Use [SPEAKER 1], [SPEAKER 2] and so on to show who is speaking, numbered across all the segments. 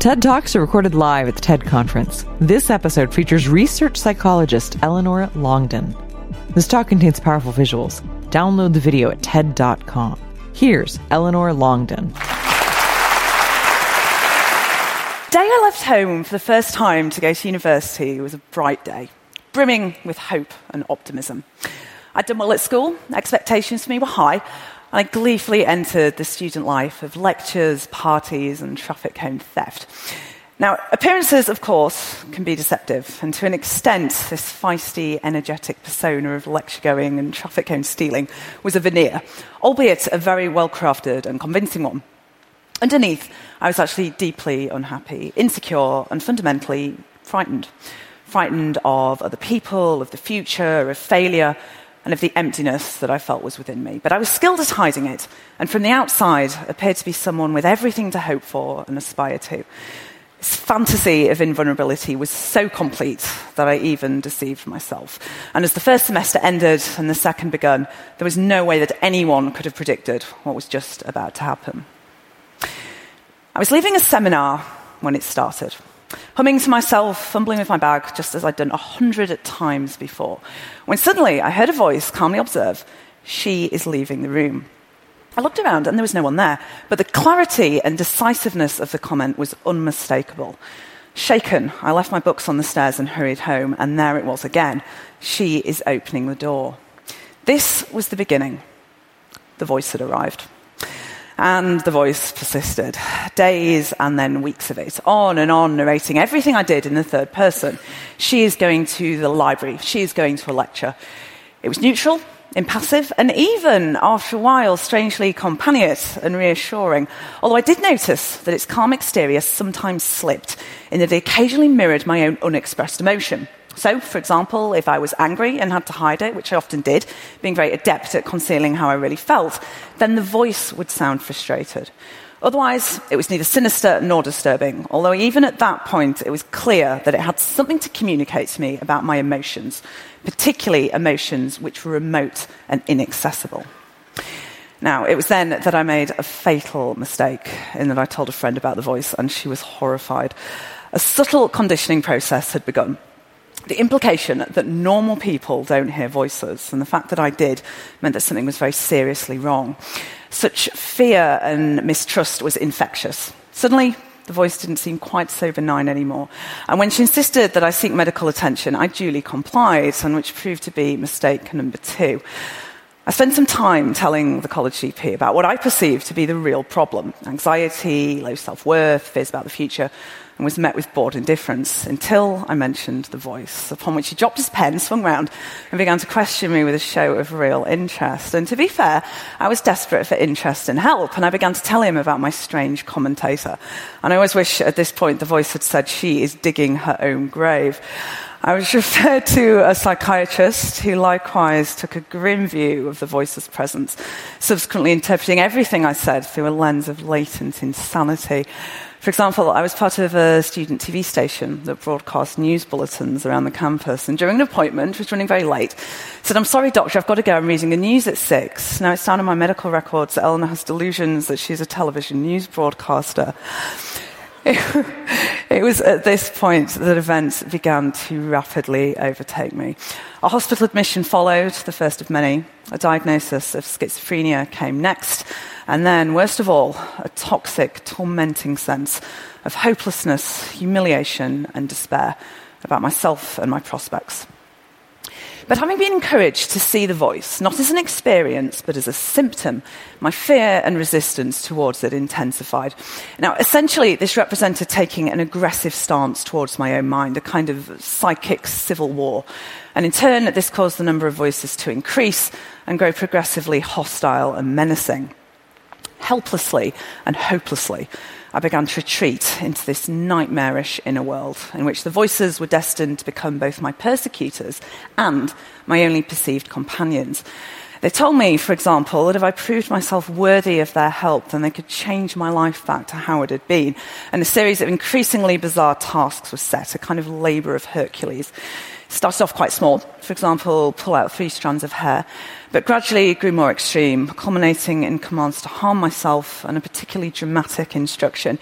[SPEAKER 1] TED Talks are recorded live at the TED Conference. This episode features research psychologist Eleanor Longden. This talk contains powerful visuals. Download the video at TED.com. Here's Eleanor Longden.
[SPEAKER 2] day I left home for the first time to go to university was a bright day, brimming with hope and optimism. I'd done well at school, expectations for me were high, I gleefully entered the student life of lectures, parties, and traffic cone theft. Now, appearances, of course, can be deceptive, and to an extent, this feisty, energetic persona of lecture going and traffic cone stealing was a veneer, albeit a very well crafted and convincing one. Underneath, I was actually deeply unhappy, insecure, and fundamentally frightened. Frightened of other people, of the future, of failure, and of the emptiness that I felt was within me. But I was skilled at hiding it, and from the outside appeared to be someone with everything to hope for and aspire to. This fantasy of invulnerability was so complete that I even deceived myself. And as the first semester ended and the second begun, there was no way that anyone could have predicted what was just about to happen. I was leaving a seminar when it started humming to myself, fumbling with my bag, just as I'd done a hundred times before, when suddenly I heard a voice calmly observe, She is leaving the room. I looked around and there was no one there, but the clarity and decisiveness of the comment was unmistakable. Shaken, I left my books on the stairs and hurried home, and there it was again. She is opening the door. This was the beginning. The voice had arrived. And the voice persisted. Days and then weeks of it. On and on, narrating everything I did in the third person. She is going to the library. She is going to a lecture. It was neutral, impassive, and even, after a while, strangely companionate and reassuring. Although I did notice that its calm exterior sometimes slipped, in that it occasionally mirrored my own unexpressed emotion. So, for example, if I was angry and had to hide it, which I often did, being very adept at concealing how I really felt, then the voice would sound frustrated. Otherwise, it was neither sinister nor disturbing, although even at that point, it was clear that it had something to communicate to me about my emotions, particularly emotions which were remote and inaccessible. Now, it was then that I made a fatal mistake in that I told a friend about the voice, and she was horrified. A subtle conditioning process had begun the implication that normal people don't hear voices, and the fact that I did, meant that something was very seriously wrong. Such fear and mistrust was infectious. Suddenly, the voice didn't seem quite so benign anymore. And when she insisted that I seek medical attention, I duly complied, and which proved to be mistake number two. I spent some time telling the college GP about what I perceived to be the real problem anxiety, low self worth, fears about the future and was met with bored indifference until I mentioned the voice, upon which he dropped his pen, swung round, and began to question me with a show of real interest. And to be fair, I was desperate for interest and help, and I began to tell him about my strange commentator. And I always wish at this point the voice had said, She is digging her own grave. I was referred to a psychiatrist who likewise took a grim view of the voice's presence, subsequently interpreting everything I said through a lens of latent insanity. For example, I was part of a student TV station that broadcast news bulletins around the campus, and during an appointment, which was running very late, said, I'm sorry, doctor, I've got to go, I'm reading the news at six. Now, it's down in my medical records that Eleanor has delusions that she's a television news broadcaster. It, was at this point that events began to rapidly overtake me. A hospital admission followed, the first of many. A diagnosis of schizophrenia came next. And then, worst of all, a toxic, tormenting sense of hopelessness, humiliation, and despair about myself and my prospects. But having been encouraged to see the voice, not as an experience, but as a symptom, my fear and resistance towards it intensified. Now, essentially, this represented taking an aggressive stance towards my own mind, a kind of psychic civil war. And in turn, this caused the number of voices to increase and grow progressively hostile and menacing. Helplessly and hopelessly, I began to retreat into this nightmarish inner world in which the voices were destined to become both my persecutors and my only perceived companions. They told me, for example, that if I proved myself worthy of their help, then they could change my life back to how it had been. And a series of increasingly bizarre tasks was set, a kind of labor of Hercules. Started off quite small, for example, pull out three strands of hair, but gradually grew more extreme, culminating in commands to harm myself and a particularly dramatic instruction.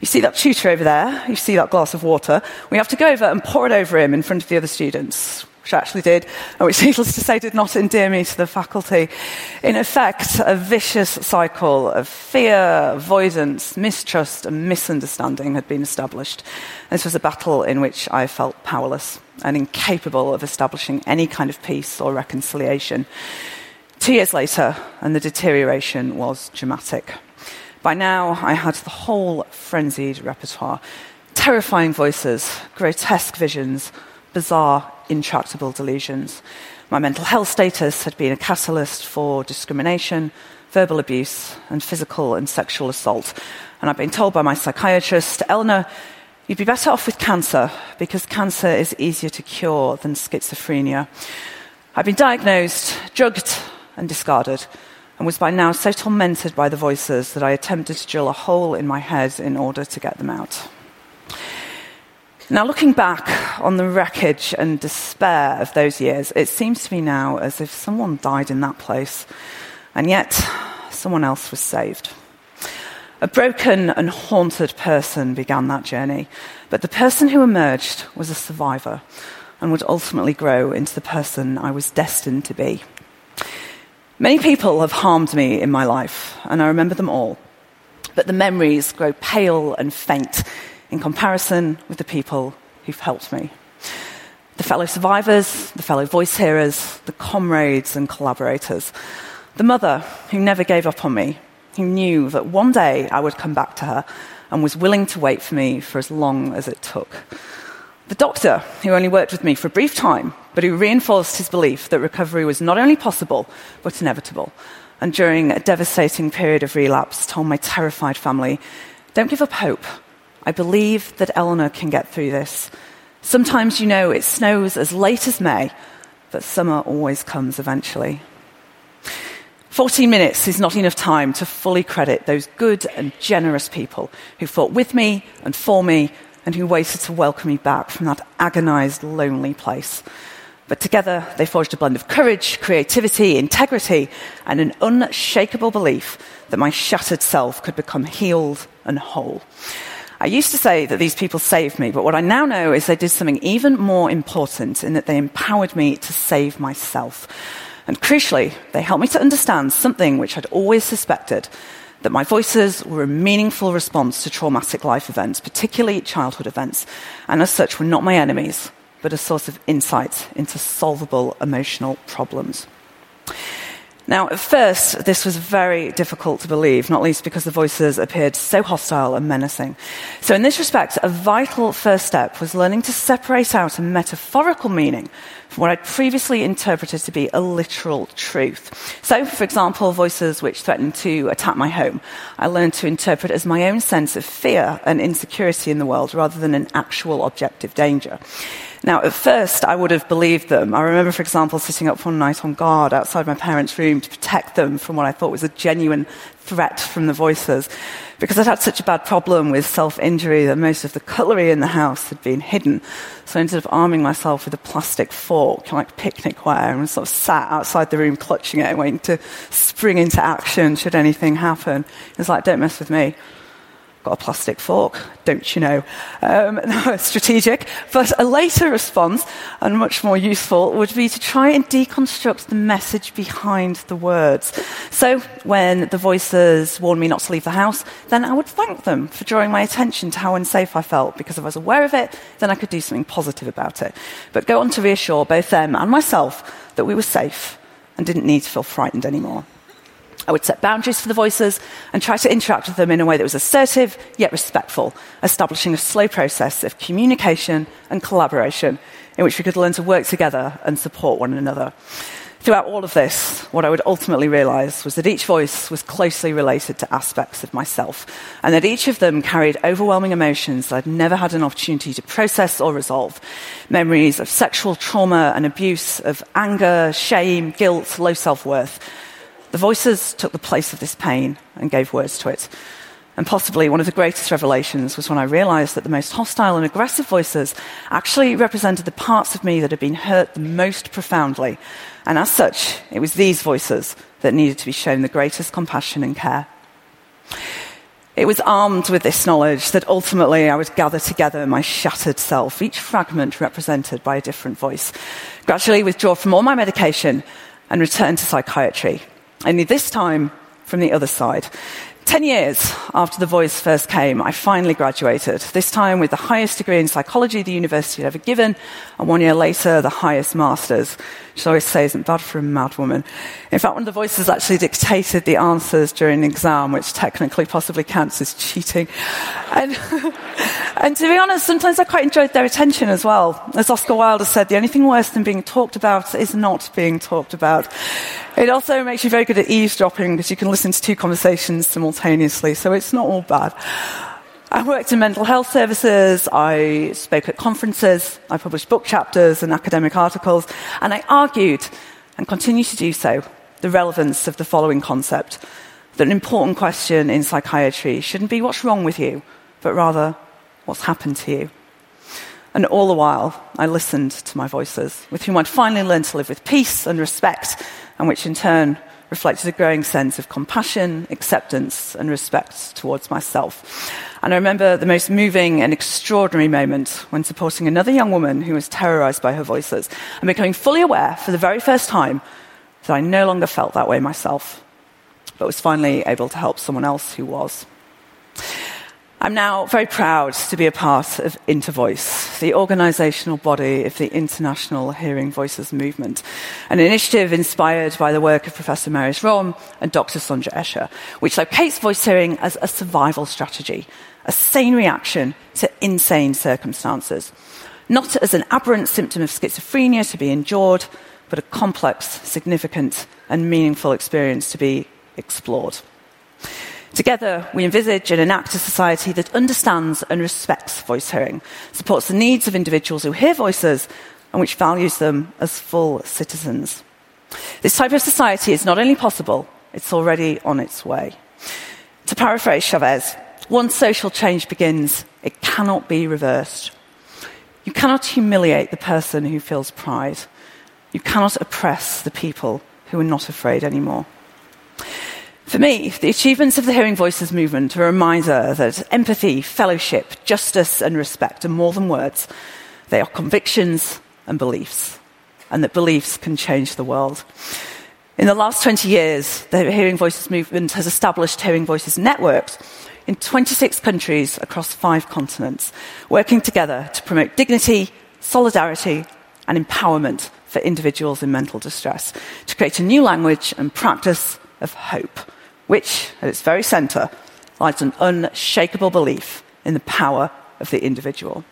[SPEAKER 2] You see that tutor over there? You see that glass of water? We have to go over and pour it over him in front of the other students which I actually did, and which needless to say did not endear me to the faculty. In effect, a vicious cycle of fear, avoidance, mistrust, and misunderstanding had been established. This was a battle in which I felt powerless and incapable of establishing any kind of peace or reconciliation. Two years later, and the deterioration was dramatic. By now, I had the whole frenzied repertoire terrifying voices, grotesque visions, bizarre, intractable delusions. My mental health status had been a catalyst for discrimination, verbal abuse, and physical and sexual assault. And I've been told by my psychiatrist, Eleanor, you'd be better off with cancer because cancer is easier to cure than schizophrenia. I'd been diagnosed, drugged, and discarded, and was by now so tormented by the voices that I attempted to drill a hole in my head in order to get them out. Now, looking back on the wreckage and despair of those years, it seems to me now as if someone died in that place, and yet someone else was saved. A broken and haunted person began that journey, but the person who emerged was a survivor and would ultimately grow into the person I was destined to be. Many people have harmed me in my life, and I remember them all. But the memories grow pale and faint in comparison with the people who've helped me. The fellow survivors, the fellow voice hearers, the comrades and collaborators. The mother who never gave up on me, who knew that one day I would come back to her and was willing to wait for me for as long as it took. The doctor who only worked with me for a brief time, but who reinforced his belief that recovery was not only possible, but inevitable. And during a devastating period of relapse, told my terrified family, don't give up hope. I believe that Eleanor can get through this. Sometimes, you know, it snows as late as May, but summer always comes eventually. 14 minutes is not enough time to fully credit those good and generous people who fought with me and for me and who waited to welcome me back from that agonized, lonely place. But together, they forged a blend of courage, creativity, integrity, and an unshakable belief that my shattered self could become healed and whole. I used to say that these people saved me, but what I now know is they did something even more important in that they empowered me to save myself. And crucially, they helped me to understand something which I'd always suspected that my voices were a meaningful response to traumatic life events, particularly childhood events, and as such were not my enemies, but a source of insight into solvable emotional problems. Now, at first, this was very difficult to believe, not least because the voices appeared so hostile and menacing. So, in this respect, a vital first step was learning to separate out a metaphorical meaning from what I'd previously interpreted to be a literal truth. So, for example, voices which threatened to attack my home, I learned to interpret as my own sense of fear and insecurity in the world rather than an actual objective danger. Now, at first, I would have believed them. I remember, for example, sitting up one night on guard outside my parents' room to protect them from what I thought was a genuine threat from the voices. Because I'd had such a bad problem with self injury that most of the cutlery in the house had been hidden. So I ended up arming myself with a plastic fork, like picnicware, and sort of sat outside the room clutching it, waiting to spring into action should anything happen. It was like, don't mess with me got a plastic fork, don't you know? Um, no, strategic. But a later response, and much more useful, would be to try and deconstruct the message behind the words. So when the voices warned me not to leave the house, then I would thank them for drawing my attention to how unsafe I felt, because if I was aware of it, then I could do something positive about it. But go on to reassure both them and myself that we were safe and didn't need to feel frightened anymore. I would set boundaries for the voices and try to interact with them in a way that was assertive yet respectful, establishing a slow process of communication and collaboration in which we could learn to work together and support one another. Throughout all of this, what I would ultimately realize was that each voice was closely related to aspects of myself, and that each of them carried overwhelming emotions that I'd never had an opportunity to process or resolve. Memories of sexual trauma and abuse, of anger, shame, guilt, low self worth the voices took the place of this pain and gave words to it. And possibly one of the greatest revelations was when I realized that the most hostile and aggressive voices actually represented the parts of me that had been hurt the most profoundly. And as such, it was these voices that needed to be shown the greatest compassion and care. It was armed with this knowledge that ultimately I would gather together my shattered self, each fragment represented by a different voice, gradually withdraw from all my medication and return to psychiatry. Only this time from the other side. Ten years after the voice first came, I finally graduated, this time with the highest degree in psychology the university had ever given, and one year later, the highest master's, which I always say isn't bad for a mad woman. In fact, one of the voices actually dictated the answers during the exam, which technically possibly counts as cheating. And, and to be honest, sometimes I quite enjoyed their attention as well. As Oscar Wilde said, the only thing worse than being talked about is not being talked about. It also makes you very good at eavesdropping because you can listen to two conversations simultaneously, so it's not all bad. I worked in mental health services, I spoke at conferences, I published book chapters and academic articles, and I argued, and continue to do so, the relevance of the following concept that an important question in psychiatry shouldn't be what's wrong with you, but rather what's happened to you. And all the while, I listened to my voices, with whom I'd finally learned to live with peace and respect and which in turn reflected a growing sense of compassion, acceptance, and respect towards myself. And I remember the most moving and extraordinary moment when supporting another young woman who was terrorized by her voices and becoming fully aware for the very first time that I no longer felt that way myself, but was finally able to help someone else who was. I'm now very proud to be a part of Intervoice, the organisational body of the International Hearing Voices Movement, an initiative inspired by the work of Professor Marius Romme and Dr. Sandra Escher, which locates voice hearing as a survival strategy, a sane reaction to insane circumstances, not as an aberrant symptom of schizophrenia to be endured, but a complex, significant, and meaningful experience to be explored. Together, we envisage and enact a society that understands and respects voice hearing, supports the needs of individuals who hear voices, and which values them as full citizens. This type of society is not only possible, it's already on its way. To paraphrase Chavez, once social change begins, it cannot be reversed. You cannot humiliate the person who feels pride. You cannot oppress the people who are not afraid anymore. For me, the achievements of the Hearing Voices movement are a reminder that empathy, fellowship, justice, and respect are more than words. They are convictions and beliefs, and that beliefs can change the world. In the last 20 years, the Hearing Voices movement has established Hearing Voices networks in 26 countries across five continents, working together to promote dignity, solidarity, and empowerment for individuals in mental distress, to create a new language and practice of hope which, at its very centre, lies an unshakable belief in the power of the individual.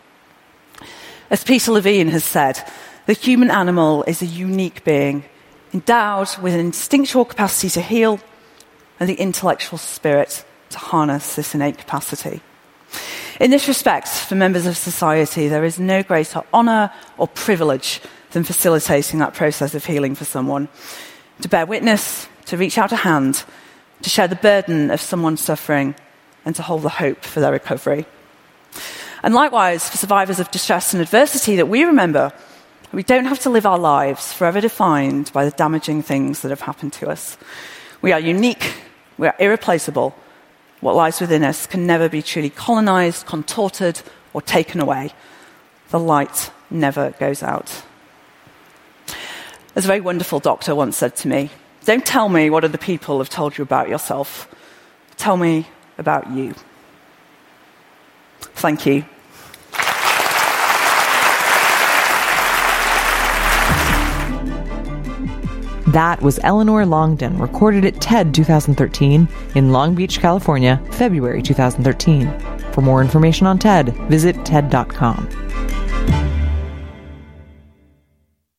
[SPEAKER 2] As Peter Levine has said, the human animal is a unique being, endowed with an instinctual capacity to heal and the intellectual spirit to harness this innate capacity. In this respect, for members of society, there is no greater honour or privilege than facilitating that process of healing for someone. To bear witness, to reach out a hand, to share the burden of someone suffering, and to hold the hope for their recovery. And likewise, for survivors of distress and adversity that we remember, we don't have to live our lives forever defined by the damaging things that have happened to us. We are unique, we are irreplaceable. What lies within us can never be truly colonized, contorted, or taken away. The light never goes out. As a very wonderful doctor once said to me, don't tell me what other people have told you about yourself. Tell me about you. Thank you.
[SPEAKER 1] That was Eleanor Longden, recorded at TED 2013 in Long Beach, California, February 2013. For more information on TED, visit TED.com.